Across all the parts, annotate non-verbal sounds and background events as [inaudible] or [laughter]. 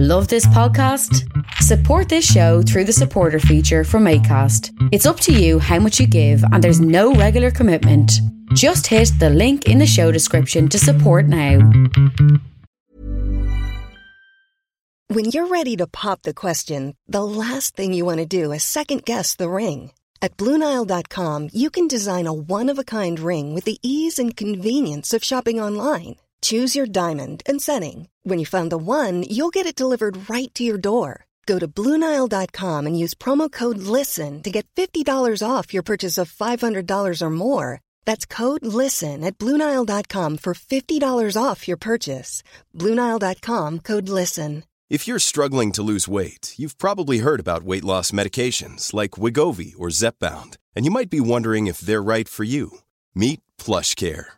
Love this podcast? Support this show through the supporter feature from ACAST. It's up to you how much you give, and there's no regular commitment. Just hit the link in the show description to support now. When you're ready to pop the question, the last thing you want to do is second guess the ring. At Bluenile.com, you can design a one of a kind ring with the ease and convenience of shopping online. Choose your diamond and setting. When you find the one, you'll get it delivered right to your door. Go to Bluenile.com and use promo code LISTEN to get $50 off your purchase of $500 or more. That's code LISTEN at Bluenile.com for $50 off your purchase. Bluenile.com code LISTEN. If you're struggling to lose weight, you've probably heard about weight loss medications like Wegovy or Zepbound, and you might be wondering if they're right for you. Meet PlushCare,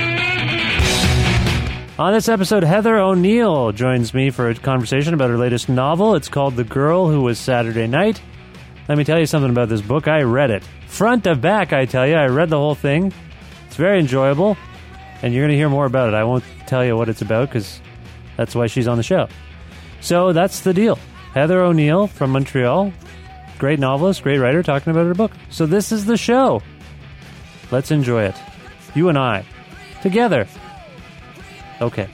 On this episode, Heather O'Neill joins me for a conversation about her latest novel. It's called The Girl Who Was Saturday Night. Let me tell you something about this book. I read it. Front to back, I tell you. I read the whole thing. It's very enjoyable, and you're going to hear more about it. I won't tell you what it's about because that's why she's on the show. So that's the deal. Heather O'Neill from Montreal, great novelist, great writer, talking about her book. So this is the show. Let's enjoy it. You and I, together. Okay.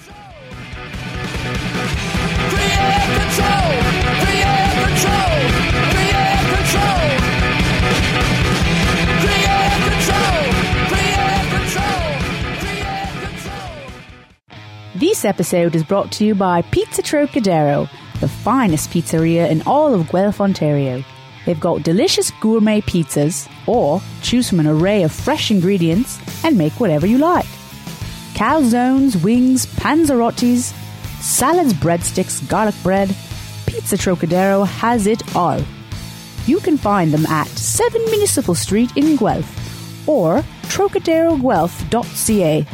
This episode is brought to you by Pizza Trocadero, the finest pizzeria in all of Guelph, Ontario. They've got delicious gourmet pizzas, or choose from an array of fresh ingredients and make whatever you like. Calzones, wings, panzerottis, salads, breadsticks, garlic bread. Pizza Trocadero has it all. You can find them at 7 Municipal Street in Guelph or trocaderoguelph.ca.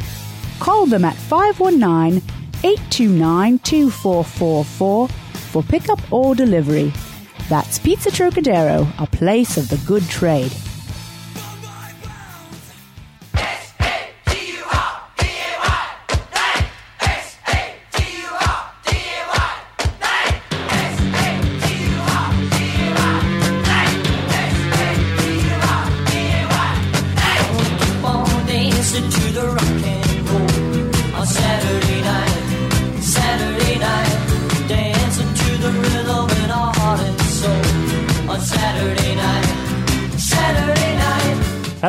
Call them at 519 829 2444 for pickup or delivery. That's Pizza Trocadero, a place of the good trade.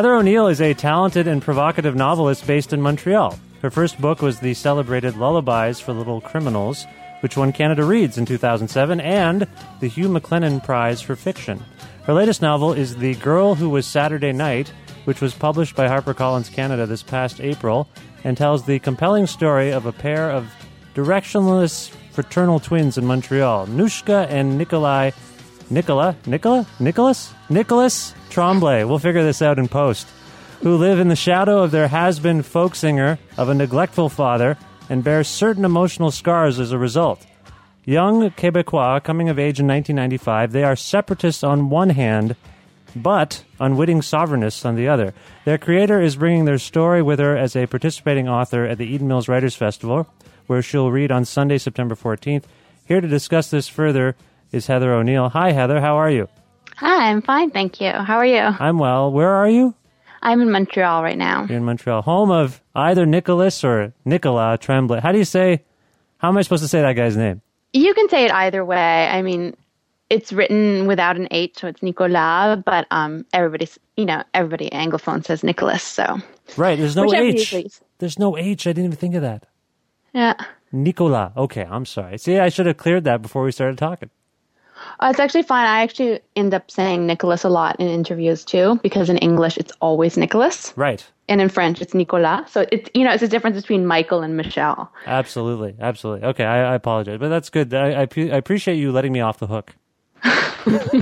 Heather O'Neill is a talented and provocative novelist based in Montreal. Her first book was the celebrated Lullabies for Little Criminals, which won Canada Reads in 2007 and the Hugh MacLennan Prize for Fiction. Her latest novel is The Girl Who Was Saturday Night, which was published by HarperCollins Canada this past April and tells the compelling story of a pair of directionless fraternal twins in Montreal, Nouschka and Nikolai Nicola Nicola Nicholas Nicholas Tremblay. We'll figure this out in post. Who live in the shadow of their has-been folk singer of a neglectful father and bear certain emotional scars as a result. Young Quebecois coming of age in 1995, they are separatists on one hand, but unwitting sovereignists on the other. Their creator is bringing their story with her as a participating author at the Eden Mills Writers Festival, where she'll read on Sunday, September 14th. Here to discuss this further is Heather O'Neill. Hi, Heather. How are you? Hi, I'm fine, thank you. How are you? I'm well. Where are you? I'm in Montreal right now. You're in Montreal, home of either Nicholas or Nicola Tremblay. How do you say? How am I supposed to say that guy's name? You can say it either way. I mean, it's written without an H, so it's Nicolas, but um, everybody's, you know, everybody Anglophone says Nicholas, so. Right. There's no Whichever H. There's no H. I didn't even think of that. Yeah. Nicola. Okay, I'm sorry. See, I should have cleared that before we started talking. Uh, it's actually fine. I actually end up saying Nicholas a lot in interviews too, because in English it's always Nicholas, Right. and in French it's Nicolas. So it's you know it's a difference between Michael and Michelle. Absolutely. Absolutely. Okay, I, I apologize, but that's good. I, I, I appreciate you letting me off the hook. [laughs]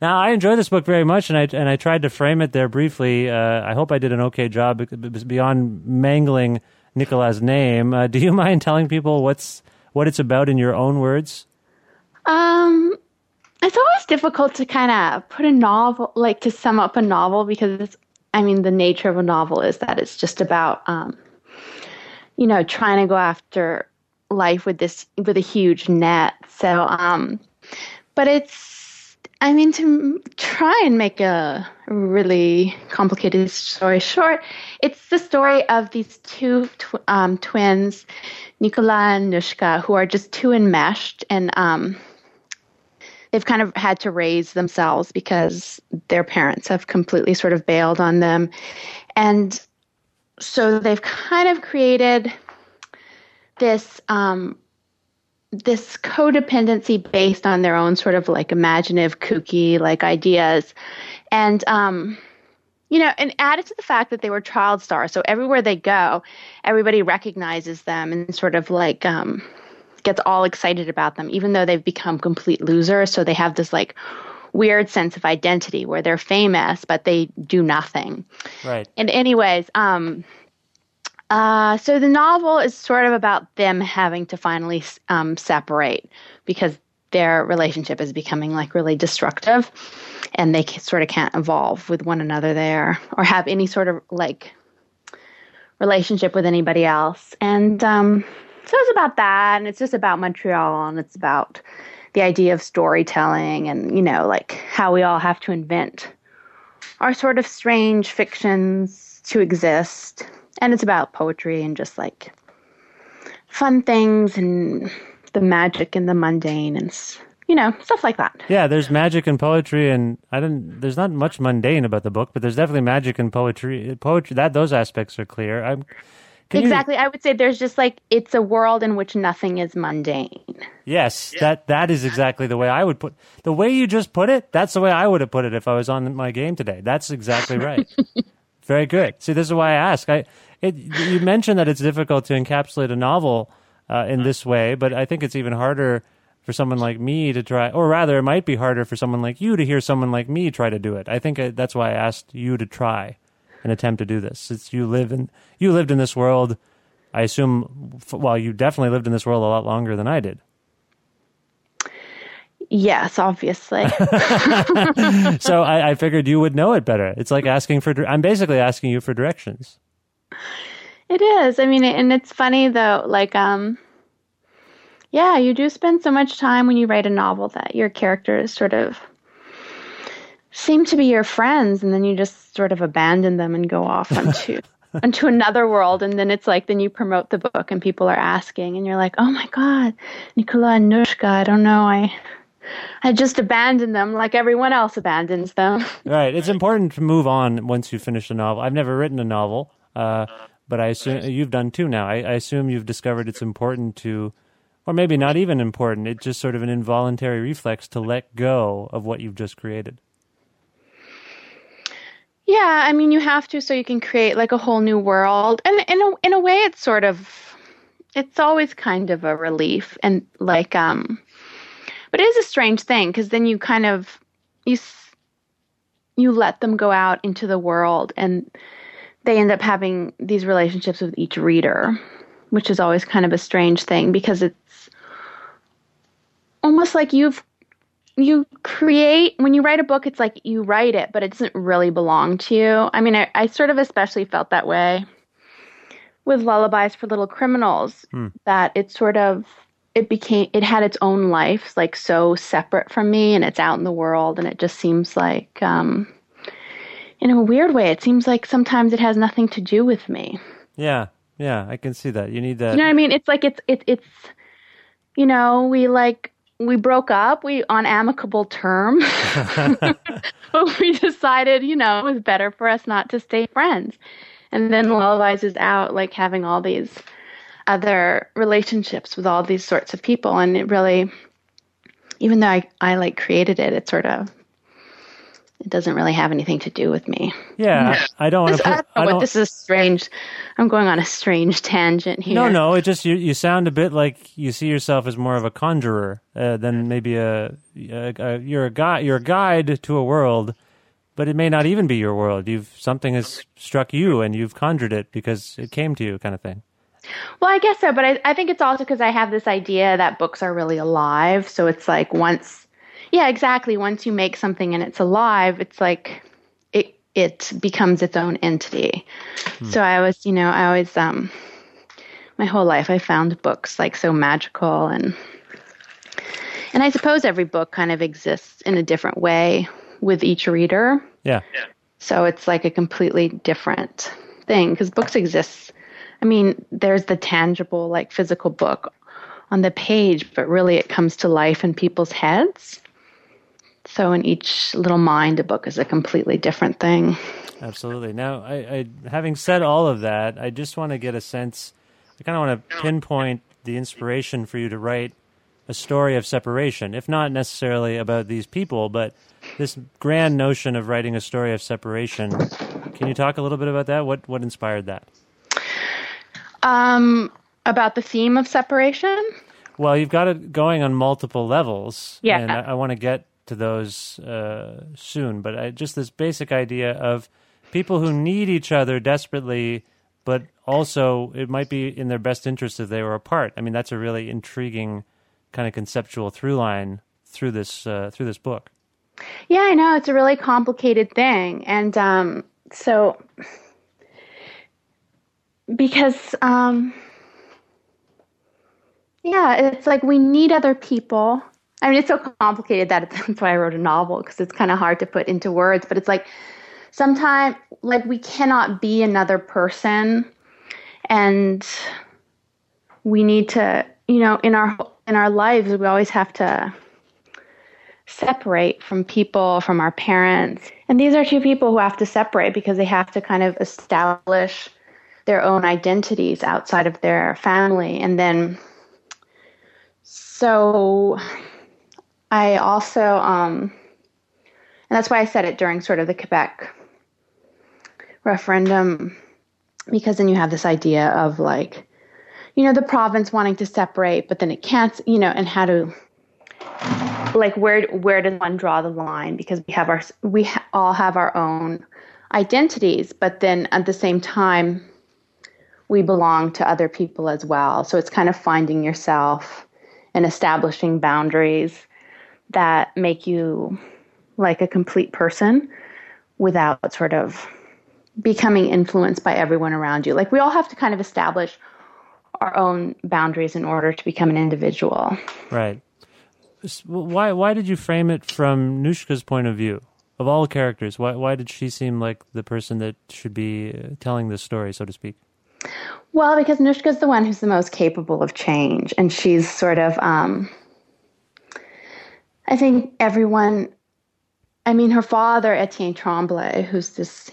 Now, I enjoy this book very much, and I and I tried to frame it there briefly. Uh, I hope I did an okay job. Beyond mangling Nicola's name, uh, do you [laughs] mind telling people what's what it's about in your own words? Um, difficult to kind of put a novel, like to sum up a novel, because it's, I mean, the nature of a novel is that it's just about, um, you know, trying to go after life with this with a huge net. So, um, but it's, I mean, to try and make a really complicated story short, it's the story of these two tw- um, twins, Nicola and Nouschka, who are just too enmeshed and um, they've kind of had to raise themselves because their parents have completely sort of bailed on them. And so they've kind of created this um, this codependency based on their own sort of like imaginative kooky like ideas and um you know and added to the fact that they were child stars so everywhere they go everybody recognizes them and sort of like um gets all excited about them even though they've become complete losers so they have this like weird sense of identity where they're famous but they do nothing Right. and anyways, um, uh, so the novel is sort of about them having to finally um, separate because their relationship is becoming like really destructive, and they sort of can't evolve with one another there or have any sort of like relationship with anybody else. And um, so it's about that, and it's just about Montreal, and it's about the idea of storytelling, and you know, like how we all have to invent our sort of strange fictions to exist. And it's about poetry and just like fun things and the magic and the mundane and, you know, stuff like that. Yeah, there's magic and poetry, and I don't. There's not much mundane about the book, but there's definitely magic and poetry. Poetry that those aspects are clear. I'm can you- exactly. I would say there's just like, it's a world in which nothing is mundane. Yes, that that is exactly the way I would put the way you just put it. That's the way I would have put it if I was on my game today. That's exactly right. [laughs] Very good. See, this is why I ask. I it, you mentioned that it's difficult to encapsulate a novel uh, in this way, but I think it's even harder for someone like me to try, or rather, it might be harder for someone like you to hear someone like me try to do it. I think uh, that's why I asked you to try and attempt to do this. Since you live in you lived in this world, I assume. Well, you definitely lived in this world a lot longer than I did. Yes, obviously. [laughs] [laughs] so I, I figured you would know it better. It's like asking for. I'm basically asking you for directions. It is. I mean, and it's funny though, like, um, yeah, you do spend so much time when you write a novel that your characters sort of seem to be your friends, and then you just sort of abandon them and go off [laughs] onto onto another world, and then it's like then you promote the book, and people are asking, and you're like, oh my god, Nicola and Nouschka, I don't know, I. I just abandoned them like everyone else abandons them. [laughs] Right. It's important to move on once you finish a novel. I've never written a novel, uh, but I assume you've done two now. I, I assume you've discovered it's important to, or maybe not even important. It's just sort of an involuntary reflex to let go of what you've just created. Yeah, I mean, you have to so you can create like a whole new world, and in a in a way, it's sort of, it's always kind of a relief, and like um, but it is a strange thing because then you kind of you you let them go out into the world, and they end up having these relationships with each reader, which is always kind of a strange thing because it's almost like you've you create when you write a book it's like you write it but it doesn't really belong to you i mean i, I sort of especially felt that way with lullabies for little criminals that it sort of it became it had its own life like so separate from me and it's out in the world and it just seems like um in a weird way it seems like sometimes it has nothing to do with me Yeah. Yeah. I can see that. You need that. you know what I mean? It's like it's it, it's you know we like we broke up we on amicable terms, [laughs] [laughs] but we decided you know it was better for us not to stay friends. And then Lullabies is out like having all these other relationships with all these sorts of people, and it really, even though I I like created it, it sort of it doesn't really have anything to do with me. Yeah, [laughs] I don't want to. I don't know what this is strange. I'm going on a strange tangent here. No, no. It just you. You sound a bit like you see yourself as more of a conjurer uh, than maybe a, a, a. You're a guy. You're a guide to a world, but it may not even be your world. You've something has struck you, and you've conjured it because it came to you, kind of thing. Well, I guess so, but I, I think it's also because I have this idea that books are really alive. So it's like once, yeah, exactly. Once you make something and it's alive, it's like it it becomes its own entity. So I always, you know, I always um, my whole life I found books like so magical and and I suppose every book kind of exists in a different way with each reader. Yeah. So it's like a completely different thing because books exist. I mean, there's the tangible, like physical book on the page, but really it comes to life in people's heads. So in each little mind, a book is a completely different thing. Absolutely. Now, I, I having said all of that, I just want to get a sense. I kind of want to pinpoint the inspiration for you to write a story of separation, if not necessarily about these people, but this grand notion of writing a story of separation. Can you talk a little bit about that? What what inspired that? Um, about the theme of separation. Well, you've got it going on multiple levels, Yeah. and I, I want to get to those uh, soon. But I, just this basic idea of people who need each other desperately, but also it might be in their best interest if they were apart. I mean, that's a really intriguing kind of conceptual through line through this uh, through this book. Yeah, I know it's a really complicated thing, and um, so because um, yeah, it's like we need other people. I mean, it's so complicated that [laughs] that's why I wrote a novel because it's kind of hard to put into words. But it's like sometimes, like we cannot be another person, and we need to, you know, in our in our lives, we always have to separate from people, from our parents. And these are two people who have to separate because they have to kind of establish their own identities outside of their family. And then, so I also, um, and that's why I said it during sort of the Quebec referendum, because then you have this idea of like, you know, the province wanting to separate, but then it can't, you know, and how to like where where does one draw the line? Because we have our we ha- all have our own identities but then at the same time we belong to other people as well. So it's kind of finding yourself and establishing boundaries that make you like a complete person without sort of becoming influenced by everyone around you like we all have to kind of establish our own boundaries in order to become an individual Right. Why why did you frame it from Nouschka's point of view? Of all characters, why why did she seem like the person that should be uh, telling this story, so to speak? Well, because Nouschka's the one who's the most capable of change, and she's sort of, um, I think everyone, I mean, her father, Etienne Tremblay, who's this,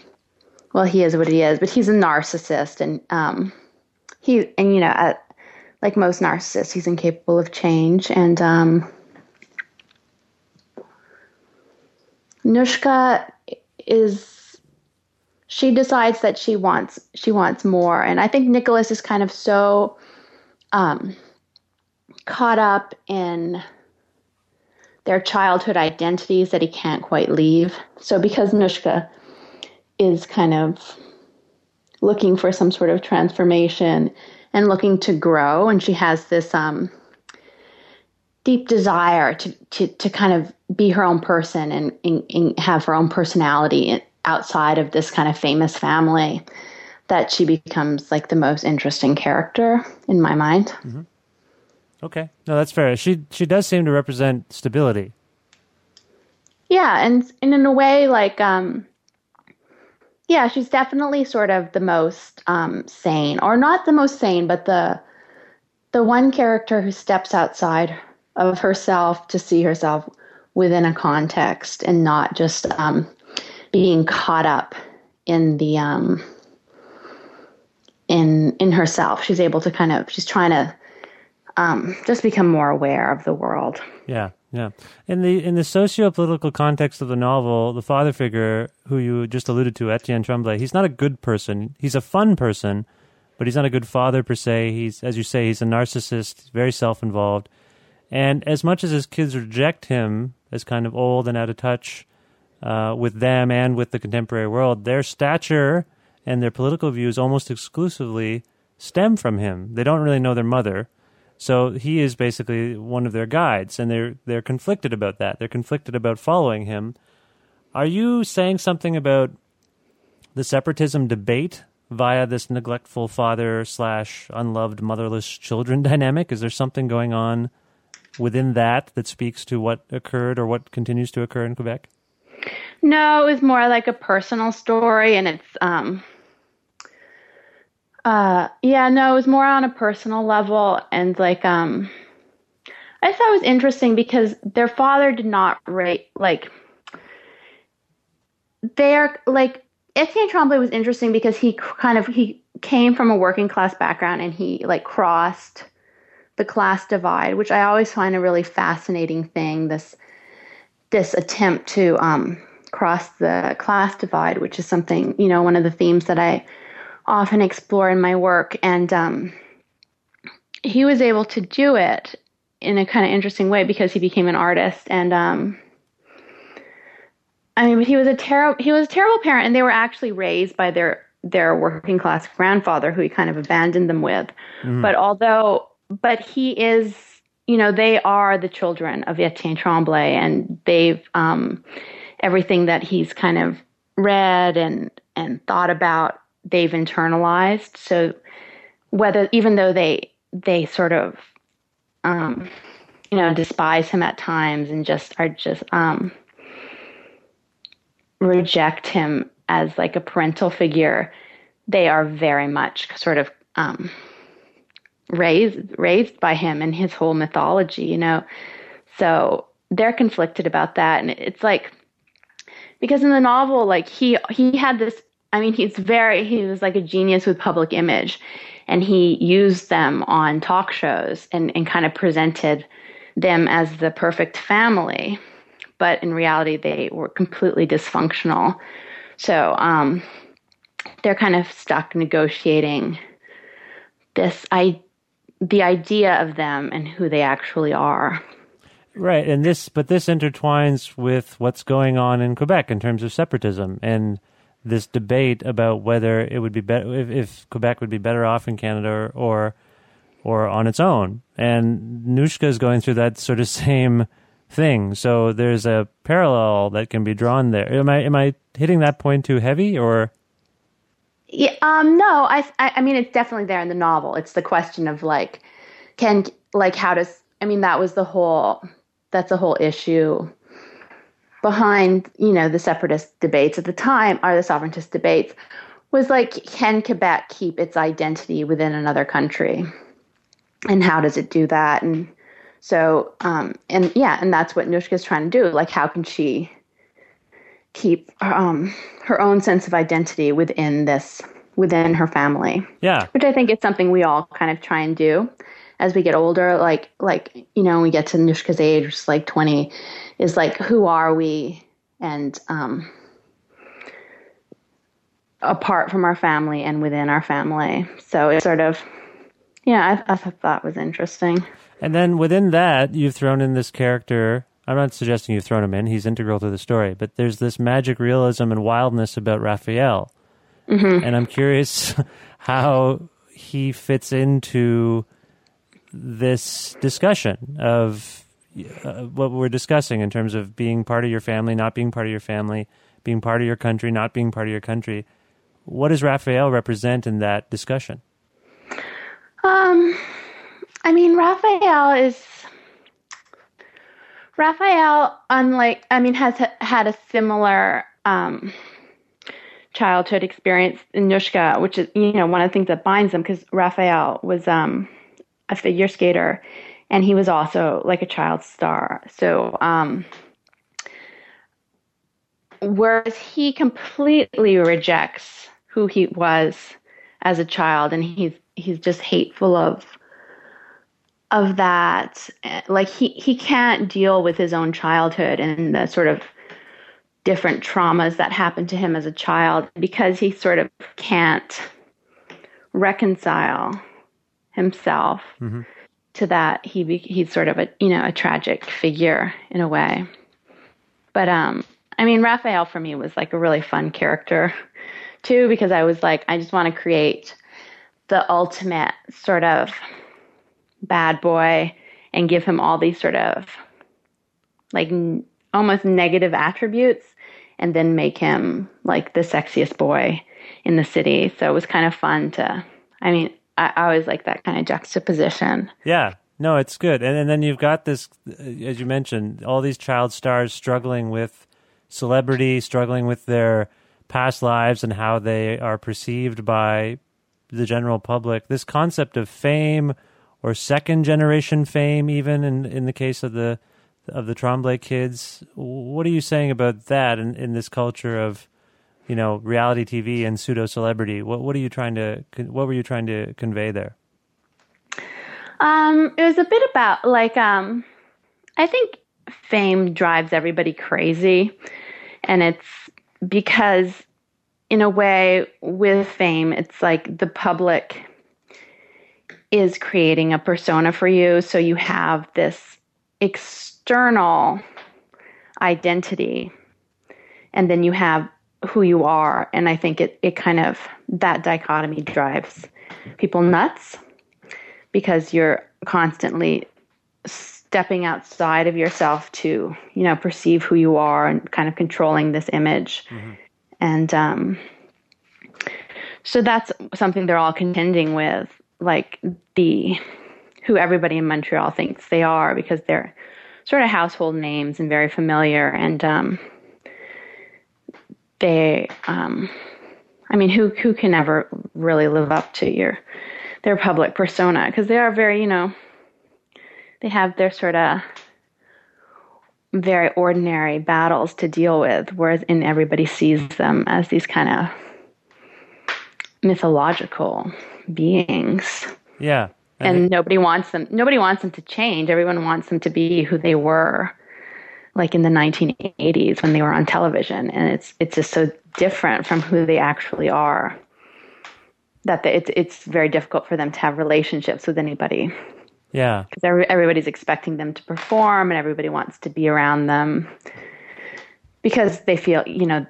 well, he is what he is, but he's a narcissist, and um, he, and you know, like most narcissists, he's incapable of change, and um, Nouschka is she decides that she wants she wants more and i think nicholas is kind of so um, caught up in their childhood identities that he can't quite leave so because nouschka is kind of looking for some sort of transformation and looking to grow and she has this um, deep desire to, to, to kind of be her own person and, and, and have her own personality outside of this kind of famous family that she becomes like the most interesting character in my mind. Okay, no, that's fair. She she does seem to represent stability. Yeah, and, and in a way, like, um, yeah, she's definitely sort of the most um, sane, or not the most sane, but the the one character who steps outside of herself to see herself within a context and not just um, being caught up in the um, in in herself. She's able to kind of she's trying to um, just become more aware of the world. Yeah, Yeah. In the in the socio-political context of the novel, the father figure who you just alluded to, Etienne Tremblay, he's not a good person. He's a fun person, but he's not a good father per se. He's as you say, he's a narcissist, very self-involved. And as much as his kids reject him as kind of old and out of touch uh, with them and with the contemporary world, their stature and their political views almost exclusively stem from him. They don't really know their mother. So he is basically one of their guides, and they're they're conflicted about that. They're conflicted about following him. Are you saying something about the separatism debate via this neglectful father slash unloved motherless children [laughs] dynamic? Is there something going on within that that speaks to what occurred or what continues to occur in Quebec? No, it was more like a personal story, and it's um, uh, yeah, no, it was more on a personal level, and like um, I thought it was interesting because their father did not rate like they're like Etienne Tremblay was interesting because he kind of he came from a working class background and he like crossed the class divide, which I always find a really fascinating thing. This this attempt to um, cross the class divide, which is something you know one of the themes that I often explore in my work, and um, he was able to do it in a kind of interesting way because he became an artist and um, I mean, but he was a terrible he was a terrible parent, and they were actually raised by their their working class grandfather, who he kind of abandoned them with. Mm. But although, but he is, you know, they are the children of Etienne Tremblay, and they've um, everything that he's kind of read and and thought about, they've internalized. So whether even though they they sort of um, you know despise him at times and just are just um, reject him as like a parental figure, they are very much sort of um, raised raised by him and his whole mythology, you know. So they're conflicted about that, and it's like because in the novel, like he he had this. I mean, he's very he was like a genius with public image, and he used them on talk shows and and kind of presented them as the perfect family but in reality, they were completely dysfunctional. So um, they're kind of stuck negotiating this I the idea of them and who they actually are. Right, and this, but this intertwines with what's going on in Quebec in terms of separatism and this debate about whether it would be better if, if Quebec would be better off in Canada or or on its own. And Nouschka is going through that sort of [laughs] same thing. So there's a parallel that can be drawn there. Am I am I hitting that point too heavy or? Yeah, um, no, I, I, I mean, it's definitely there in the novel. It's the question of like, can like how does I mean that was the whole that's a whole issue behind you know the separatist debates at the time are the sovereigntist debates was like can Quebec keep its identity within another country and how does it do that and so, um, and yeah, and that's what Nouschka is trying to do. Like, how can she keep um, her own sense of identity within this, within her family? Yeah. Which I think is something we all kind of try and do as we get older. Like, like you know, when we get to Nouschka's age, which is like twenty, is like, who are we? And um, apart from our family and within our family. So it's sort of, yeah, I, I thought that was interesting. And then within that, you've thrown in this character. I'm not suggesting you've thrown him in; he's integral to the story. But there's this magic realism and wildness about Raphael, mm-hmm. and I'm curious [laughs] how he fits into this discussion of uh, what we're discussing in terms of being part of your family, not being part of your family, being part of your country, not being part of your country. What does Raphael represent in that discussion? Um, I mean, Raphael is Raphael, unlike I mean, has had a similar um, childhood experience in Nushka, which is you know one of the things that binds them because Raphael was um, a figure skater, and he was also like a child star. So, um, whereas he completely rejects who he was as a child, and he's he's just hateful of of that eh, like he he can't deal with his own childhood and the sort of different traumas that happened to him as a child because he sort of can't reconcile himself Mm-hmm. To that he he's sort of a you know a tragic figure in a way. But um i mean raphael for me was like a really fun character too because i was like i just want to create the ultimate sort of bad boy and give him all these sort of like n- almost negative attributes and then make him like the sexiest boy in the city. So it was kind of fun to i mean i, always like that kind of juxtaposition Yeah, no, it's good. And, and then you've got this, uh, as you mentioned, all these child stars struggling with celebrity, struggling with their past lives and how they are perceived by the general public. This concept of fame or second generation fame, even in, in the case of the of the Tremblay kids, what are you saying about that in, in this culture of you know reality TV and pseudo celebrity? What what are you trying to what were you trying to convey there? Um, it was a bit about like um, I think fame drives everybody crazy, and it's because in a way with fame, it's like the public is creating a persona for you, so you have this external identity, and then you have who you are, and I think it it kind of that dichotomy drives people nuts because you're constantly stepping outside of yourself to you know perceive who you are and kind of controlling this image. And um, so that's something they're all contending with like the who everybody in montreal thinks they are because they're sort of household names and very familiar. And um, they um, i mean who who can ever really live up to your their public persona because they are very, you know, they have their sort of very ordinary battles to deal with, whereas in everybody sees them as these kind of mythological beings. Yeah, And think- nobody wants them nobody wants them to change. Everyone wants them to be who they were like in the 1980s when they were on television and it's it's just so different from who they actually are that the, it's it's very difficult for them to have relationships with anybody yeah. because every, everybody's expecting them to perform and everybody wants to be around them because they feel you know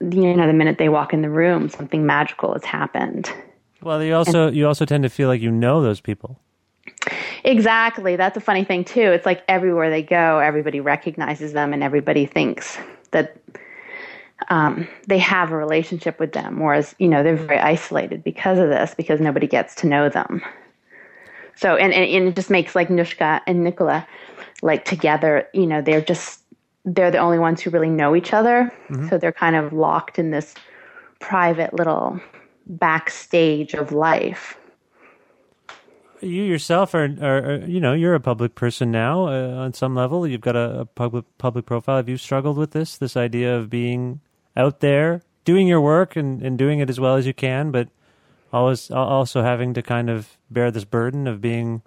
you know the minute they walk in the room something magical has happened Well, you also you also tend to feel like you know those people. Exactly. That's a funny thing too. It's like everywhere they go everybody recognizes them and everybody thinks that um, they have a relationship with them whereas you know they're very isolated because of this because nobody gets to know them. So and, and, and it just makes like nouschka and nicola like together you know they're just they're the only ones who really know each other. So they're kind of locked in this private little backstage of life You yourself are, are, are you know, you're a public person now uh, on some level. You've got a, a public public profile. Have you struggled with this? This idea of being out there, doing your work and, and doing it as well as you can, but always also having to kind of bear this burden of being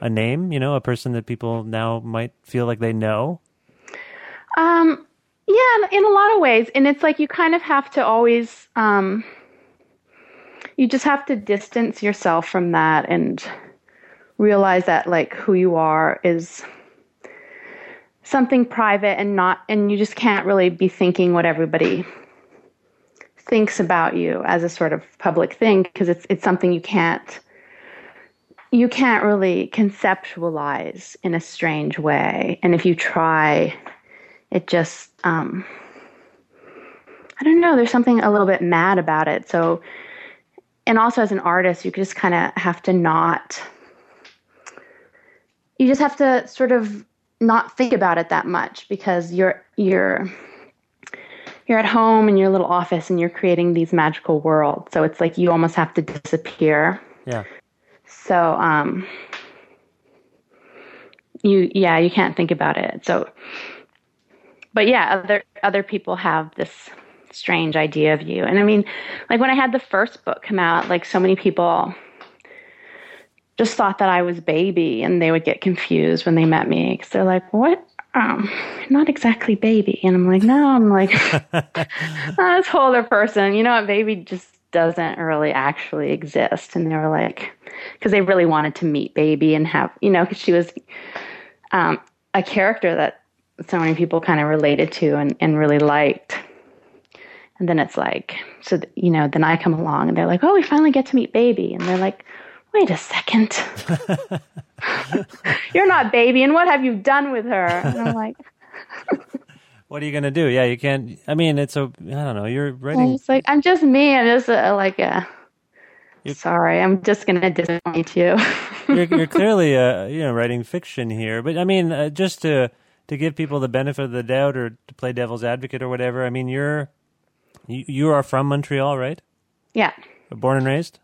a name. You know, a person that people now might feel like they know. Um, yeah, in, a lot of ways, and it's like you kind of have to always, um, you just have to distance yourself from that and realize that like who you are is something private and not, and you just can't really be thinking what everybody thinks about you as a sort of public thing because it's it's something you can't you can't really conceptualize in a strange way. And if you try it just um i don't know there's something a little bit mad about it. So and also as an artist you just kind of have to not you just have to sort of not think about it that much because you're you're you're at home in your little office and you're creating these magical worlds. So it's like you almost have to disappear. Yeah. so um you yeah you can't think about it. So but yeah other other people have this strange idea of you and i mean like when i had the first book come out like so many people just thought that I was baby, and they would get confused when they met me because they're like, "What? Um, not exactly baby." And I'm like, "No, I'm like [laughs] oh, this whole other person." You know what? Baby just doesn't really actually exist. And they were like, because they really wanted to meet baby and have, you know, because she was um, a character that so many people kind of related to and, and really liked. And then it's like, so, you know, then I come along and they're like, oh, we finally get to meet baby. And they're like, wait a second. [laughs] You're not baby. And what have you done with her? And I'm like, [laughs] what are you going to do? Yeah, you can't. I mean, it's a, I don't know, you're writing. It's like, I'm just me. I'm just a, like a, sorry, I'm just going to disappoint you. [laughs] you're, you're clearly, uh, you know, writing fiction here. But I mean, uh, just to, to give people the benefit of the doubt or to play devil's advocate or whatever, I mean, you're, you, you are from Montreal, right? Yeah. Born and raised?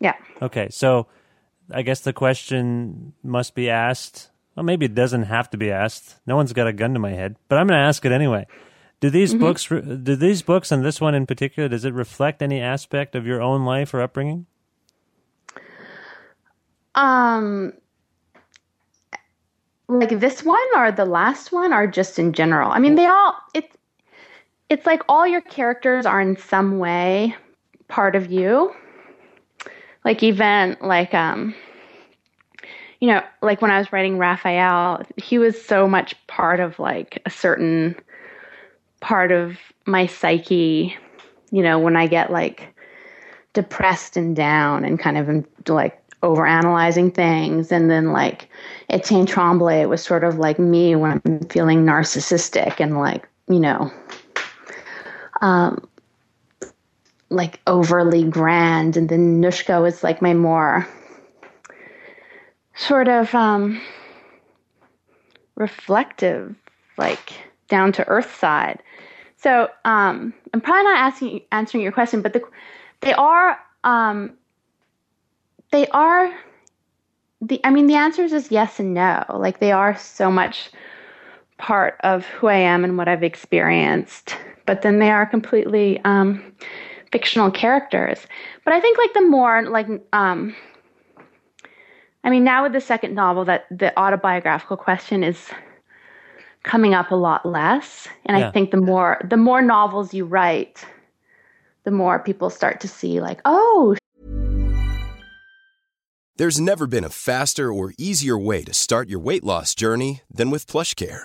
Yeah. Okay, so I guess the question must be asked. Well, maybe it doesn't have to be asked. No one's got a gun to my head, but I'm going to ask it anyway. Do these Mm-hmm. books, do these books, and this one in particular, does it reflect any aspect of your own life or upbringing? Um, like this one or the last one or just in general? I mean, they all it's it's like all your characters are in some way part of you. Like even like um you know, like when I was writing Raphael, he was so much part of like a certain part of my psyche, you know, when I get like depressed and down and kind of like over analyzing things and then like Etienne Tremblay it was sort of like me when I'm feeling narcissistic and like you know um like overly grand and then Nouschka is like my more sort of um reflective like down to earth side. So um I'm probably not asking answering your question but the they are um they are the i mean the answer is yes and no. Like they are so much part of who i am and what i've experienced but then they are completely um fictional characters but i think like the more like um i mean now with the second novel that the autobiographical question is coming up a lot less and Yeah. i think the more the more novels you write the more people start to see like oh There's never been a faster or easier way to start your weight loss journey than with PlushCare.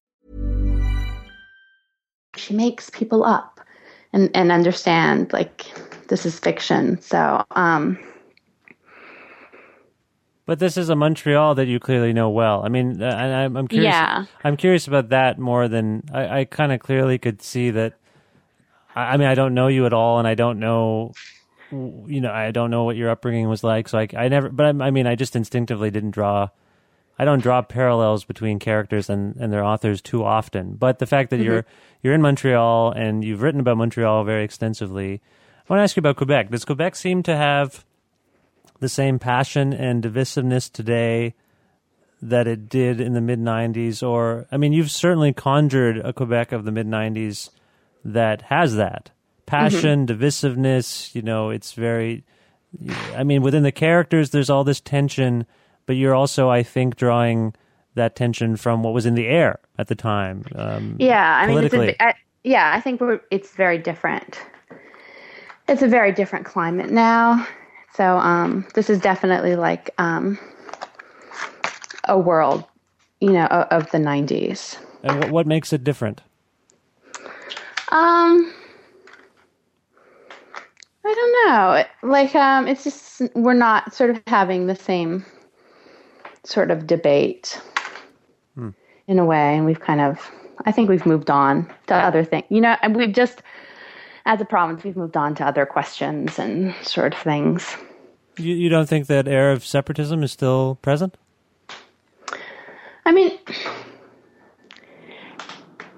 She makes people up and and understand like this is fiction so um But this is a Montreal that you clearly know well. I mean, uh, I'm, I'm curious. Yeah. I'm curious about that more than I, I kind of clearly could see that. I, I mean, I don't know you at all, and I don't know, you know, I don't know what your upbringing was like. So I, I never, but I, I mean, I just instinctively didn't draw. I don't draw parallels between characters and, and their authors too often. But the fact that mm-hmm. you're you're in Montreal and you've written about Montreal very extensively, I want to ask you about Quebec. Does Quebec seem to have the same passion and divisiveness today that it did in the mid 90s or i mean you've certainly conjured a quebec of the mid 90s that has that passion mm-hmm. divisiveness you know it's very i mean within the characters there's all this tension but you're also i think drawing that tension from what was in the air at the time um, yeah i mean it's a, I, yeah i think we're, it's very different it's a very different climate now so um this is definitely like um a world you know, o- of the 90s. And what, what makes it different? Um, I don't know. Like, um, it's just we're not sort of having the same sort of debate in a way, and we've kind of, I think we've moved on to other things. You know, and we've just, as a province, we've moved on to other questions and sort of things. You, you don't think that air of separatism is still present? I mean,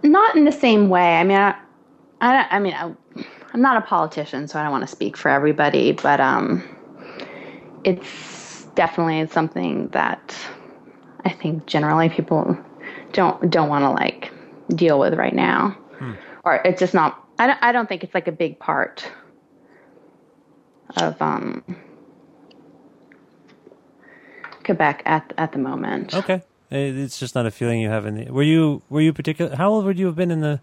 not in the same way. I mean, I, I, I mean, I, I'm not a politician, so I don't want to speak for everybody, but um, it's definitely something that I think generally people don't don't want to like deal with right now, or it's just not. I don't. I don't think it's like a big part of um, Quebec at at the moment. Okay, it's just not a feeling you have in the. Were you were you particular? How old would you have been in the?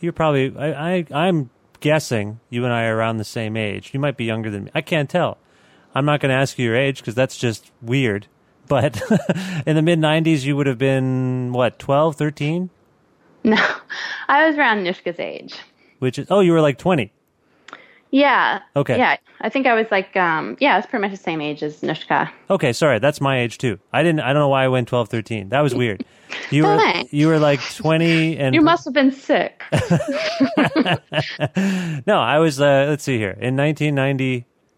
You're probably. I, I I'm guessing you and I are around the same age. You might be younger than me. I can't tell. I'm not going to ask you your age because that's just weird. [laughs] But in the mid '90s, you would have been what 12, 13, [laughs] No, I was around Nouschka's age. which is oh, you were like 20. Yeah. Okay. Yeah, I think I was like, um, yeah, I was pretty much the same age as Nouschka. Okay, sorry, that's my age too. I didn't. I don't know why I went 12, 13. That was weird. You were you were like 20 and You must have been sick. [laughs] No, I was. Uh, let's see here. In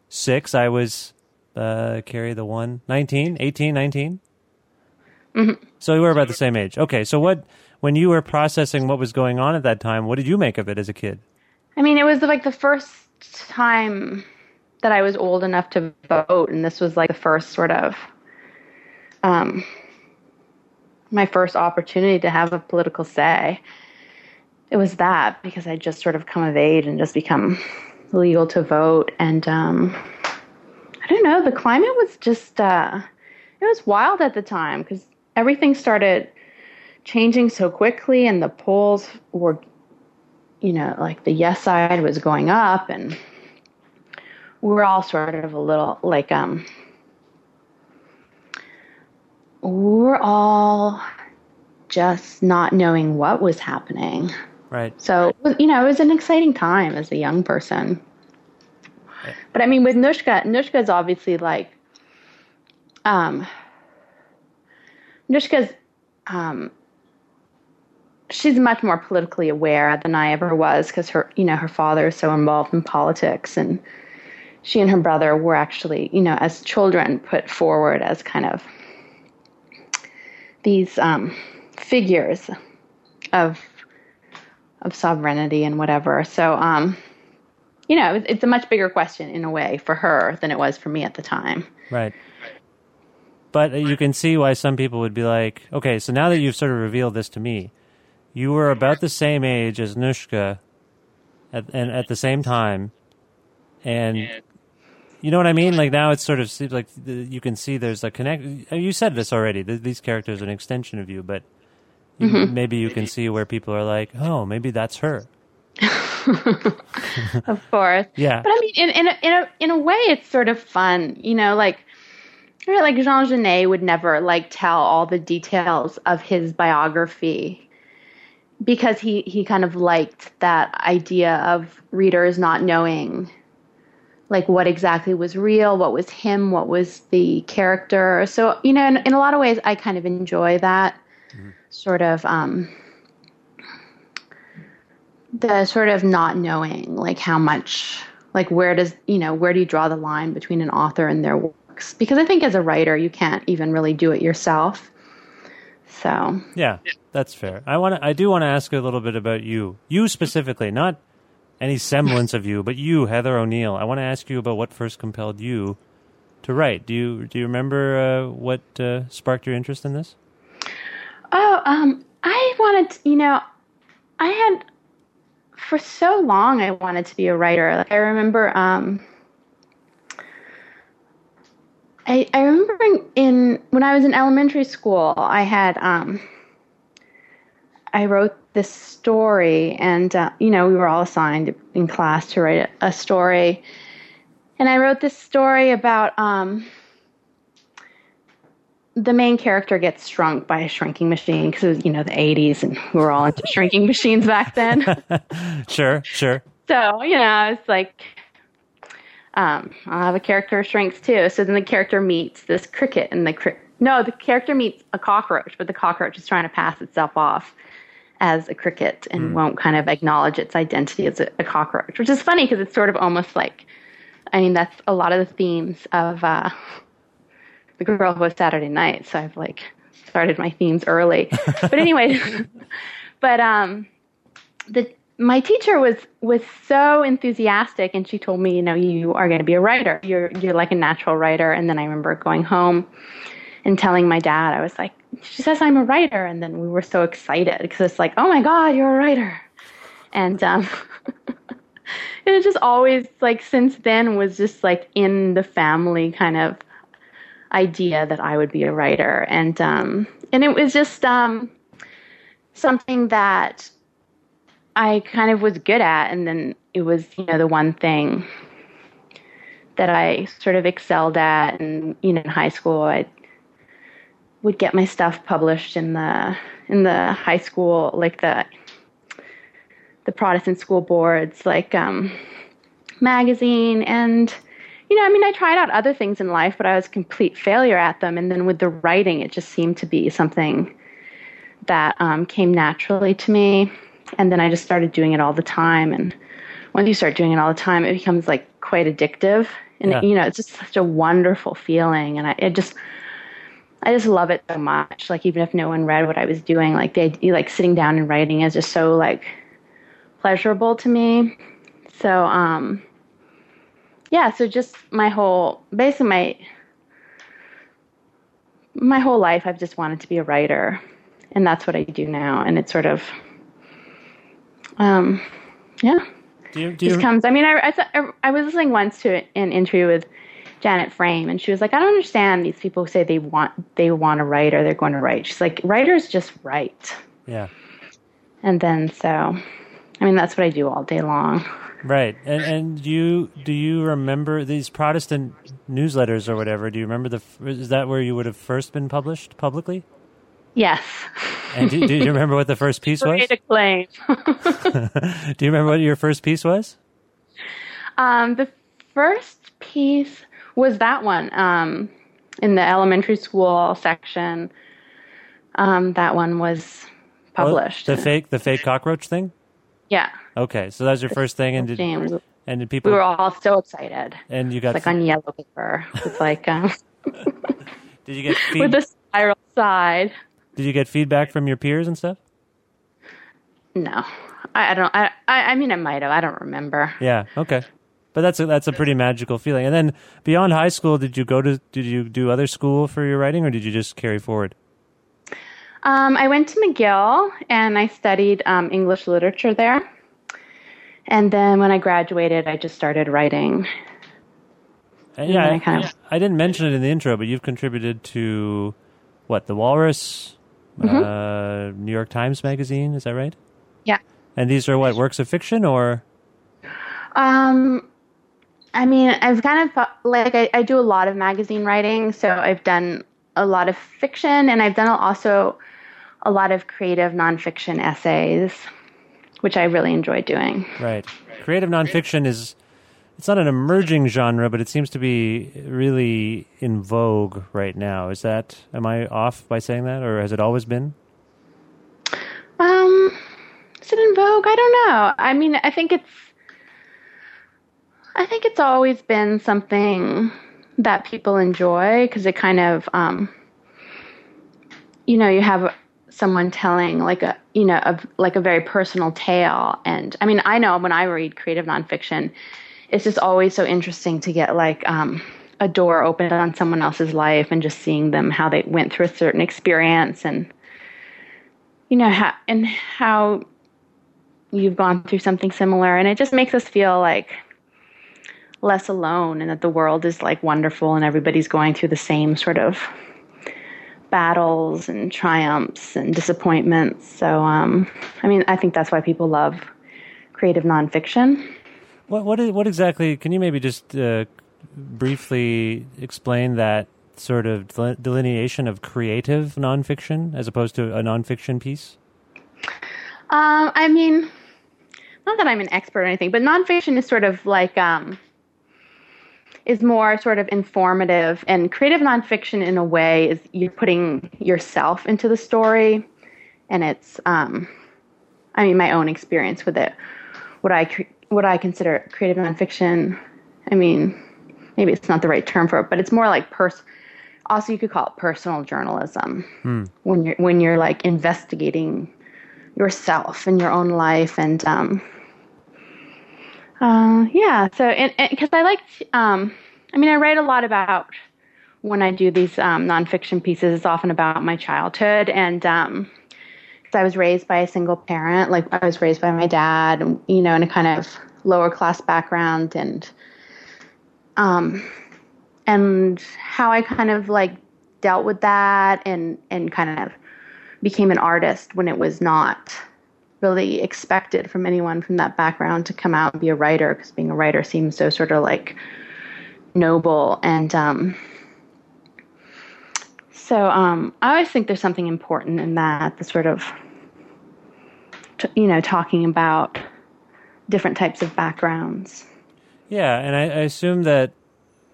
1996, I was uh, carry the one 19, 18, 19. Mm-hmm. So we were about the same age. Okay, so what? When you were processing what was going on at that time, what did you make of it as a kid? I mean, it was like the first time that I was old enough to vote, and this was like the first sort of, um, my first opportunity to have a political say. It was that because I just sort of come of age and just become legal to vote, and um, I don't know. The climate was just uh, it was wild at the time because everything started changing so quickly, and the polls were you know, like the yes side was going up and we were all sort of a little like um we were all just not knowing what was happening. Right. So, you know, it was an exciting time as a young person. But I mean, with Nouschka, Nouschka is obviously like, um, Nouschka's, um, she's much more politically aware than I ever was because her, you know, her father is so involved in politics, and she and her brother were actually, you know, as children, put forward as kind of these um, figures of of sovereignty and whatever. So, um, you know, it's, a much bigger question in a way for her than it was for me at the time. Right. But you can see why some people would be like, okay, so now that you've sort of revealed this to me, you were about the same age as Nouschka at, and at the same time. And you know what I mean? Like now it sort of seems like you can see there's a connect. You said this already. These characters are an extension of you, but Mhm. maybe you can see where people are like, oh, maybe that's her. [laughs] [laughs] of course. Yeah. But I mean, in in a, in a in a way, it's sort of fun, you know, like. Like Jean Genet would never like tell all the details of his biography because he, he kind of liked that idea of readers not knowing like what exactly was real, what was him, what was the character. So, you know, in, in a lot of ways, I kind of enjoy that sort of um, the sort of not knowing like how much like where does you know where do you draw the line between an author and their works because i think as a writer you can't even really do it yourself so Yeah, that's fair. I want to. I do want to ask a little bit about you. You specifically, not any semblance of you, but you, Heather O'Neill. I want to ask you about what first compelled you to write. Do you do you remember uh, what uh, sparked your interest in this? Oh um i wanted to, you know i had for so long i wanted to be a writer. Like i remember um I, I remember in, in when I was in elementary school, I had um, I wrote this story, and uh, you know we were all assigned in class to write a, a story, and I wrote this story about um, the main character gets shrunk by a shrinking machine because it was, you know, the 80s and we were all into [laughs] shrinking machines back then. [laughs] Sure, sure. So, you know, it's like, um, I'll have a character shrinks too. So then the character meets this cricket and the cri- no, the character meets a cockroach, but the cockroach is trying to pass itself off as a cricket and won't kind of acknowledge its identity as a, a cockroach, which is funny because it's sort of almost like, I mean, that's a lot of the themes of uh, the girl who was Saturday night. So I've like started my themes early. [laughs] but anyway, [laughs] but um, the my teacher was was so enthusiastic and she told me you know you are going to be a writer you're you're like a natural writer and then i remember going home and telling my dad i was like she says i'm a writer and then we were so excited because it's like oh my god you're a writer and um [laughs] it just always like since then was just like in the family kind of idea that i would be a writer. And um and it was just um something that I kind of was good at, and then it was you know the one thing that I sort of excelled at, and you know in high school I would get my stuff published in the in the high school like the the Protestant school boards like um, magazine. And you know I mean I tried out other things in life, but I was a complete failure at them, and then with the writing it just seemed to be something that um, came naturally to me and then I just started doing it all the time. And once you start doing it all the time, it becomes like quite addictive. And Yeah. you know, it's just such a wonderful feeling. And I it just, I just love it so much. Like even if no one read what I was doing, like they like sitting down and writing is just so like pleasurable to me. So um, yeah. So just my whole, basically my my whole life, I've just wanted to be a writer, and that's what I do now. And it's sort of um, yeah, Do you, do just comes. I mean, I, I, th- I was listening once to an interview with Janet Frame, and she was like, "I don't understand these people who say they want they want to write or they're going to write." She's like, "Writers just write," yeah. and then so, I mean, that's what I do all day long. Right. And and you do you remember these Protestant newsletters or whatever? Do you remember the is that where you would have first been published publicly? Yes, And do, do you remember what the first piece was? great acclaim. [laughs] [laughs] Do you remember what your first piece was? Um, the first piece was that one um, in the elementary school section. Um, that one was published. Oh, the fake the fake cockroach thing? yeah. Okay. So that was your first thing and did. We, and did people we were all so excited. and you It's got like on yellow paper It's like um, [laughs] did you get [laughs] with feed, the spiral side. did you get feedback from your peers and stuff? No, I, I don't. I, I I mean, I might have. I don't remember. Yeah. Okay. But that's a that's a pretty magical feeling. And then beyond high school, did you go to did you do other school for your writing or did you just carry forward? Um, I went to McGill and I studied um, English literature there. And then when I graduated, I just started writing. And yeah, I, I kind of- I didn't mention it in the intro, but you've contributed to what the Walrus, Mm-hmm. uh, New York Times Magazine. Is that right? Yeah. And these are what works of fiction, or Um, I mean, I've kind of like I, I do a lot of magazine writing, so I've done a lot of fiction, and I've done also a lot of creative nonfiction essays, which I really enjoy doing. right? Creative nonfiction is it's not an emerging genre, but it seems to be really in vogue right now. Is that am I off by saying that, or has it always been? Um, is it in vogue? I don't know. I mean, I think it's, I think it's always been something that people enjoy because it kind of, um, you know, you have someone telling like a, you know, a, like a very personal tale. And I mean, I know when I read creative nonfiction, it's just always so interesting to get like, um, a door opened on someone else's life and just seeing them how they went through a certain experience and you know how and how you've gone through something similar and it just makes us feel like less alone and that the world is like wonderful and everybody's going through the same sort of battles and triumphs and disappointments so um i mean i think that's why people love creative nonfiction What what is, what exactly? Can you maybe just uh, briefly explain that sort of delineation of creative nonfiction as opposed to a nonfiction piece? Um, I mean, not that I'm an expert or anything, but nonfiction is sort of like um, is more sort of informative, and creative nonfiction in a way is you're putting yourself into the story, and it's um, I mean my own experience with it. What I cre- what I consider creative nonfiction, I mean, maybe it's not the right term for it, but it's more like pers. Also, you could call it personal journalism when you're when you're like investigating yourself and your own life and um uh, yeah so and because i like um i mean i write a lot about when i do these um, nonfiction pieces. It's often about my childhood and um i was raised by a single parent like i was raised by my dad you know in a kind of lower class background and um and how i kind of like dealt with that and and kind of became an artist when it was not really expected from anyone from that background to come out and be a writer because being a writer seems so sort of like noble and um, so um, I always think there's something important in that the sort of t- you know talking about different types of backgrounds. Yeah, and I, I assume that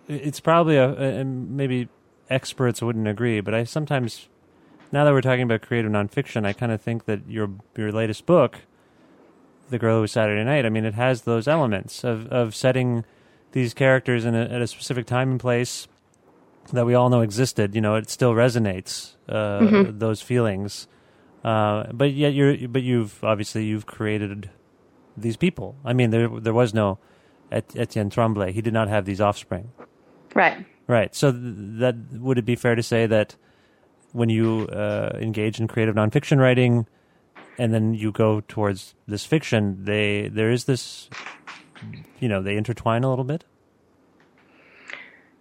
it's probably a, a maybe experts wouldn't agree, but I sometimes now that we're talking about creative nonfiction, I kind of think that your your latest book, The Girl Who Was Saturday Night, I mean, it has those elements of of setting these characters in a, at a specific time and place that we all know existed. You know, it still resonates uh, those feelings, uh, but yet you're but you've obviously you've created these people. I mean, there there was no Etienne Tremblay. He did not have these offspring. Right. Right. So th- that would it be fair to say that when you uh, engage in creative nonfiction writing, and then you go towards this fiction, they there is this, you know, they intertwine a little bit.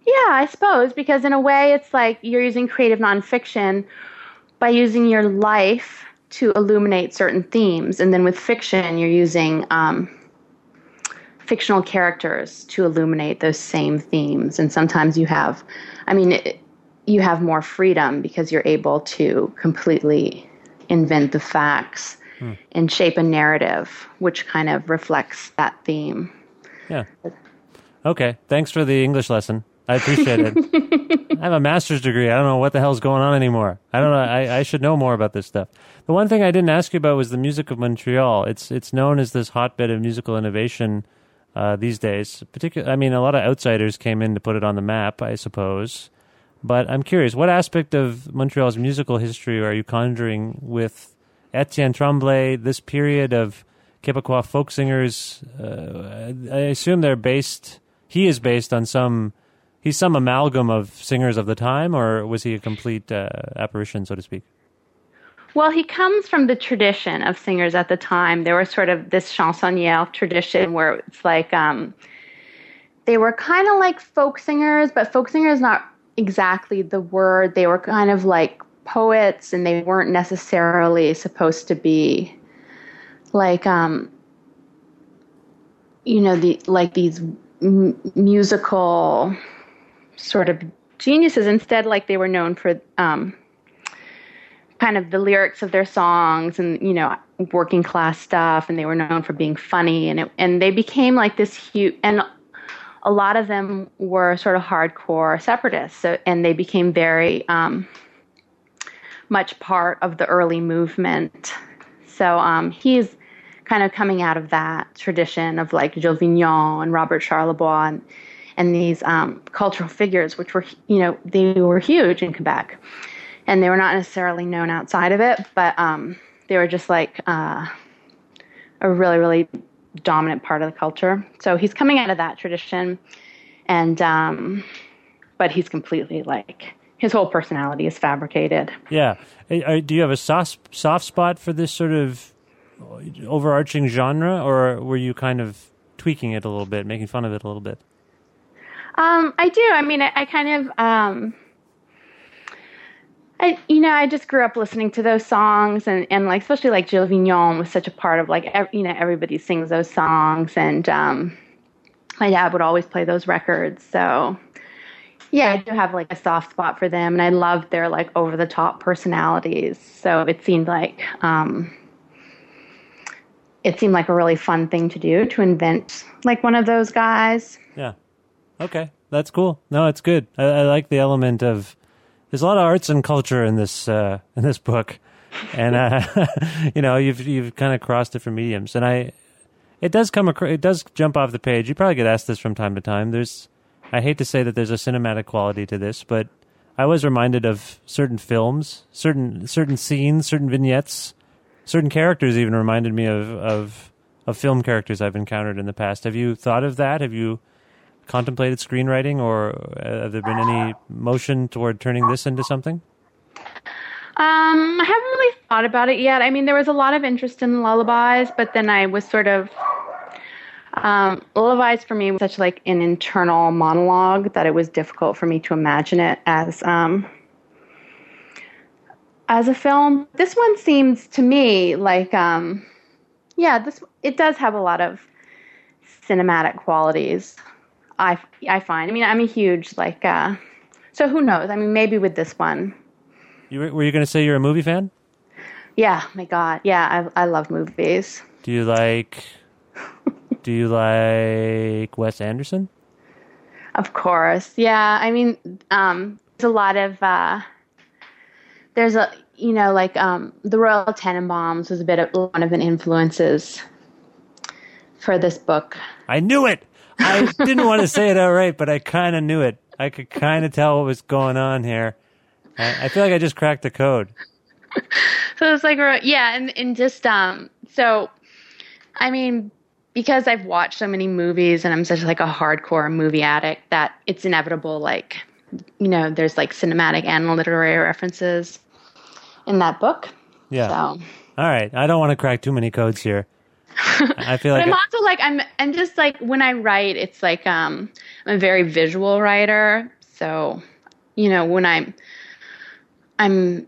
Yeah, I suppose because in a way it's like you're using creative nonfiction by using your life to illuminate certain themes, and then with fiction you're using um, fictional characters to illuminate those same themes. And sometimes you have, I mean, it, you have more freedom because you're able to completely invent the facts and shape a narrative which kind of reflects that theme. Yeah. Okay. Thanks for the English lesson. I appreciate it. [laughs] I have a master's degree. I don't know what the hell's going on anymore. I don't know. I, I should know more about this stuff. The one thing I didn't ask you about was the music of Montreal. It's it's known as this hotbed of musical innovation uh, these days. Particular, I mean, a lot of outsiders came in to put it on the map, I suppose. But I'm curious, what aspect of Montreal's musical history are you conjuring with Etienne Tremblay? This period of Quebecois folk singers. Uh, I assume they're based. He is based on some. He's some amalgam of singers of the time, or was he a complete uh, apparition, so to speak? Well, he comes from the tradition of singers at the time. There was sort of this chansonnière tradition where it's like um, they were kind of like folk singers, but folk singers not exactly the word. They were kind of like poets, and they weren't necessarily supposed to be like um, you know the like these m- musical sort of geniuses. Instead, like they were known for um, kind of the lyrics of their songs and you know working class stuff and they were known for being funny and it, and they became like this huge and a lot of them were sort of hardcore separatists so and they became very um, much part of the early movement. So um, he's kind of coming out of that tradition of like Gilles Vigneault and Robert Charlebois and, and these um, cultural figures which were you know they were huge in Quebec. And they were not necessarily known outside of it, but um, they were just like uh, a really, really dominant part of the culture. So he's coming out of that tradition, and um, but he's completely like his whole personality is fabricated. Yeah. Do you have a soft soft spot for this sort of overarching genre, or were you kind of tweaking it a little bit, making fun of it a little bit? Um, I do. I mean, I, I kind of. Um, I, you know, I just grew up listening to those songs, and, and like especially like Gilles Vigneault was such a part of like you know everybody sings those songs, and um, my dad would always play those records. So, yeah, I do have like a soft spot for them, and I love their like over the top personalities. So it seemed like um, it seemed like a really fun thing to do to invent like one of those guys. Yeah. Okay, that's cool. No, it's good. I, I like the element of there's a lot of arts and culture in this uh, in this book, and uh, [laughs] you know you've you've kind of crossed different mediums, and I it does come across, it does jump off the page. You probably get asked this from time to time. There's I hate to say that there's a cinematic quality to this, but I was reminded of certain films, certain certain scenes, certain vignettes, certain characters even reminded me of of of film characters I've encountered in the past. Have you thought of that? Have you contemplated screenwriting, or uh, have there been any motion toward turning this into something? Um, I haven't really thought about it yet. I mean, there was a lot of interest in lullabies, but then I was sort of um, lullabies for me was such like an internal monologue that it was difficult for me to imagine it as um, as a film. This one seems to me like um, yeah, this it does have a lot of cinematic qualities. I I find. I mean, I'm a huge like. Uh, so who knows? I mean, maybe with this one, You were, were you going to say you're a movie fan? yeah. My God, yeah. I I love movies. Do you like Do you like Wes Anderson? Of course, yeah. I mean, um, there's a lot of uh, there's a you know like um, the Royal Tenenbaums was a bit of one of the influences for this book. I knew it. I didn't want to say it outright, but I kind of knew it. I could kind of tell what was going on here. I, I feel like I just cracked the code. So it's like yeah, and and just um, so I mean. Because I've watched so many movies and I'm such like a hardcore movie addict that it's inevitable like you know, there's like cinematic and literary references in that book. Yeah. So All right. I don't want to crack too many codes here. [laughs] I feel but like I'm also like I'm I'm just like when I write, it's like um I'm a very visual writer. So, you know, when I'm I'm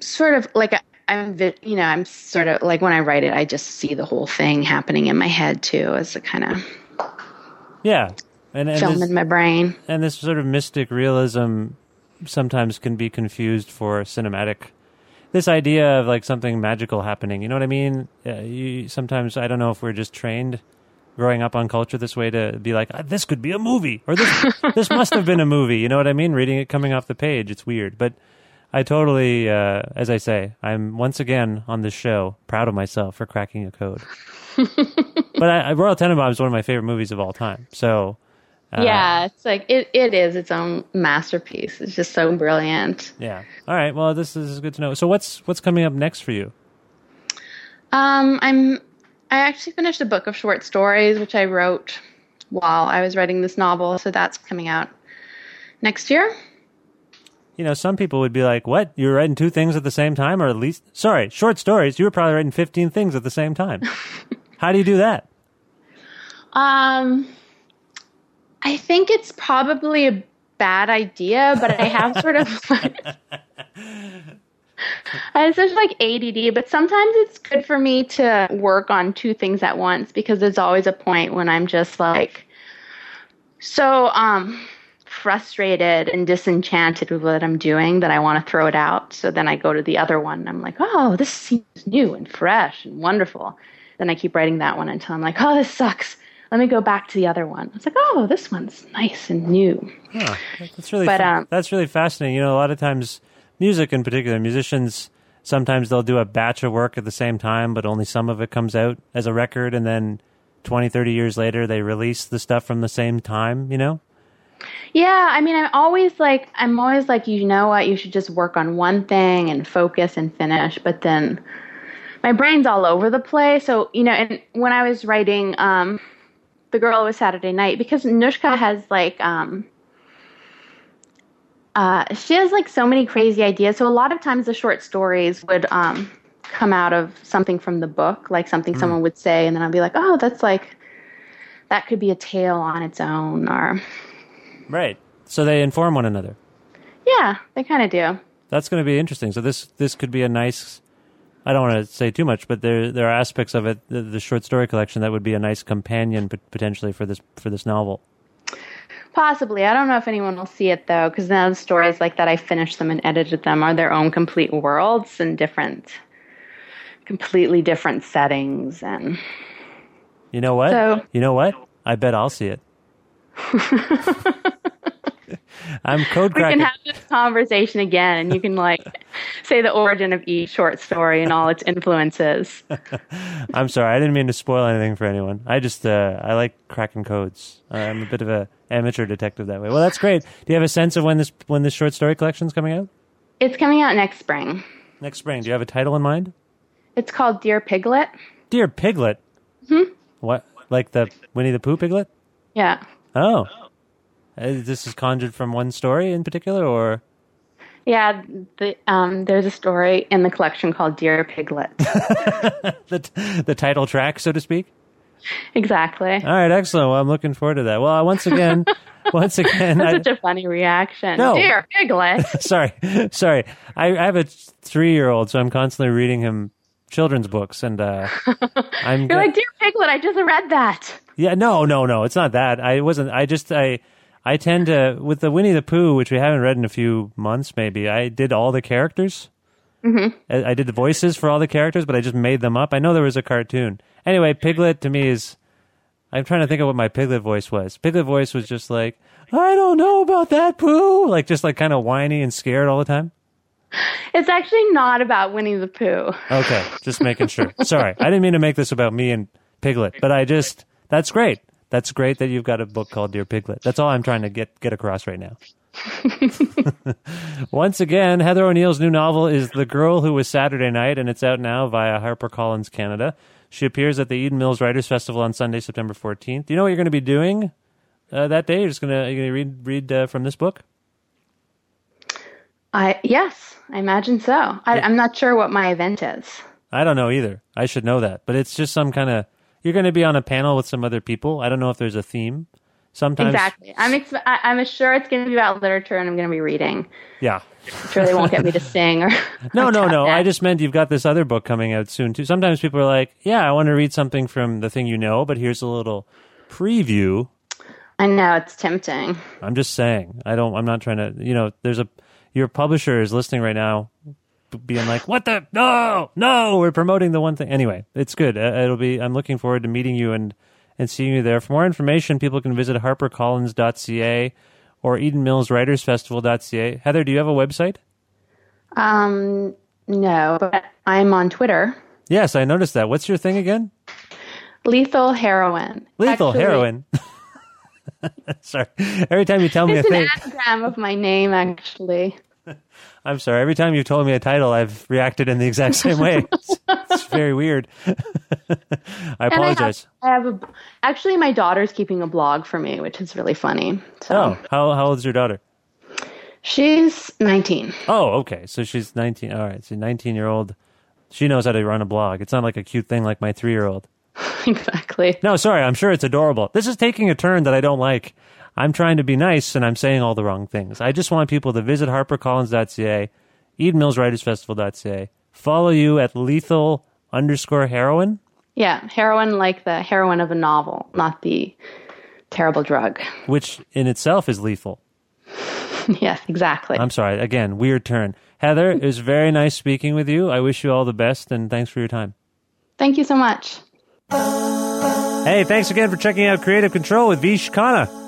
sort of like I'm vi- you know I'm sort of like when I write it, I just see the whole thing happening in my head too, as a kind of yeah, and and film this, in my brain. and this sort of mystic realism sometimes can be confused for cinematic. This idea of like something magical happening, you know what I mean? Uh, you, sometimes I don't know if we're just trained growing up on culture this way to be like, "Ah, this could be a movie, or this [laughs] this must have been a movie. You know what I mean? Reading it coming off the page, it's weird, but. I totally, uh, as I say, I'm once again on this show proud of myself for cracking a code. [laughs] but I, I- Royal Tenenbaums is one of my favorite movies of all time. So, uh, yeah, it's like it, it is its own masterpiece. It's just so brilliant. yeah. All right. Well, this is good to know. So, what's what's coming up next for you? Um, I'm I actually finished a book of short stories which I wrote while I was writing this novel, so that's coming out next year. You know, some people would be like, "What? You were writing two things at the same time, or at least, sorry, short stories. You were probably writing fifteen things at the same time. [laughs] How do you do that?" Um, I think it's probably a bad idea, but I have sort of [laughs] like I have such like ADD, but sometimes it's good for me to work on two things at once because there's always a point when I'm just like so um frustrated and disenchanted with what I'm doing that I want to throw it out. So then I go to the other one and I'm like, oh, this seems new and fresh and wonderful. Then I keep writing that one until I'm like, oh, this sucks. Let me go back to the other one. It's like, oh, this one's nice and new. Huh. That's really But, um, that's really fascinating. You know, a lot of times music in particular, musicians sometimes they'll do a batch of work at the same time, but only some of it comes out as a record and then 20, 30 years later they release the stuff from the same time, you know? Yeah, I mean, I'm always like, I'm always like, you know what? You should just work on one thing and focus and finish. But then my brain's all over the place. So, you know, and when I was writing um, The Girl with Saturday Night, because Nouschka has like, um, uh, she has like so many crazy ideas. So a lot of times the short stories would um, come out of something from the book, like something someone would say, and then I'd be like, oh, that's like, that could be a tale on its own, or Right. So they inform one another. yeah, they kind of do. That's going to be interesting. So this this could be a nice. I don't want to say too much, but there there are aspects of it, the, the short story collection, that would be a nice companion potentially for this for this novel. Possibly. I don't know if anyone will see it though, because now the stories like that I finished them and edited them are their own complete worlds and different, completely different settings. And You know what? So- you know what? I bet I'll see it. [laughs] [laughs] I'm code we can have this conversation again, and you can like [laughs] say the origin of each short story and all its influences. [laughs] I'm sorry, I didn't mean to spoil anything for anyone. I just uh, I like cracking codes. I'm a bit of a amateur detective that way. Well, that's great. Do you have a sense of when this when this short story collection is coming out? It's coming out next spring. Next spring. Do you have a title in mind? It's called Dear Piglet. Dear Piglet. Hmm? What? Like the Winnie the Pooh piglet? Yeah. Oh. Uh, this is conjured from one story in particular, or Yeah, the, um, there's a story in the collection called Dear Piglet. [laughs] the the title track, so to speak? exactly. All right, excellent. Well, I'm looking forward to that. Well, once again, [laughs] once again, I, such a funny reaction. No. Dear Piglet. [laughs] sorry, sorry. I, I have a three year old, so I'm constantly reading him children's books, and uh, I'm You're like, Dear Piglet, I just read that. yeah, no, no, no, it's not that. I wasn't. I just I. I tend to with the Winnie the Pooh, which we haven't read in a few months, maybe. I did all the characters. Mm-hmm. I, I did the voices for all the characters, but I just made them up. I know there was a cartoon. Anyway, Piglet to me is. I'm trying to think of what my Piglet voice was. Piglet voice was just like, I don't know about that Pooh, like just like kind of whiny and scared all the time. It's actually not about Winnie the Pooh. Okay, just making sure. Sorry, I didn't mean to make this about me and Piglet, but I just that's great. That's great that you've got a book called Dear Piglet. That's all I'm trying to get get across right now. [laughs] Once again, Heather O'Neill's new novel is The Girl Who Was Saturday Night, and it's out now via HarperCollins Canada. She appears at the Eden Mills Writers Festival on Sunday, September 14th. Do you know what you're going to be doing uh, that day? You're just going to going to read read uh, from this book. I yes, I imagine so. I, I'm not sure what my event is. I don't know either. I should know that, but it's just some kind of. You're going to be on a panel with some other people. I don't know if there's a theme. Sometimes, Exactly. I'm ex- I, I'm sure it's going to be about literature, and I'm going to be reading. Yeah. I'm sure they won't get me to sing or. [laughs] No, no, no. I [laughs] just meant you've got this other book coming out soon too. Sometimes people are like, "Yeah, I want to read something from the thing you know, but here's a little preview." I know it's tempting. I'm just saying. I don't. I'm not trying to. You know, there's a your publisher is listening right now, being like, "What the? No, no, we're promoting the one thing." Anyway, it's good. Uh, it'll be. I'm looking forward to meeting you and and seeing you there. For more information, people can visit harpercollins.ca or EdenMillsWritersFestival.ca. Heather, do you have a website? Um, no, but I'm on Twitter. Yes, I noticed that. What's your thing again? Lethal heroin. Lethal Actually, heroin. [laughs] sorry. Every time you tell me a It's an thing, anagram of my name, actually. [laughs] I'm sorry. Every time you've told me a title, I've reacted in the exact [laughs] same way. It's, it's very weird. [laughs] I apologize. I have, I have a. Actually, my daughter's keeping a blog for me, which is really funny. So Oh, how how old is your daughter? she's 19. Oh, okay. So she's 19. All right. So 19 year old. She knows how to run a blog. It's not like a cute thing like my three year old. exactly. No, sorry. I'm sure it's adorable. This is taking a turn that I don't like. I'm trying to be nice and I'm saying all the wrong things. I just want people to visit harpercollins.ca, EdenMillsWritersFestival.ca, follow you at lethal underscore heroin, Yeah, heroin like the heroine of a novel, not the terrible drug. which in itself is lethal. [laughs] yes, exactly. I'm sorry. Again, weird turn. Heather, it was very nice speaking with you. I wish you all the best and thanks for your time. Thank you so much. Hey, thanks again for checking out Creative Control with Vish Khanna.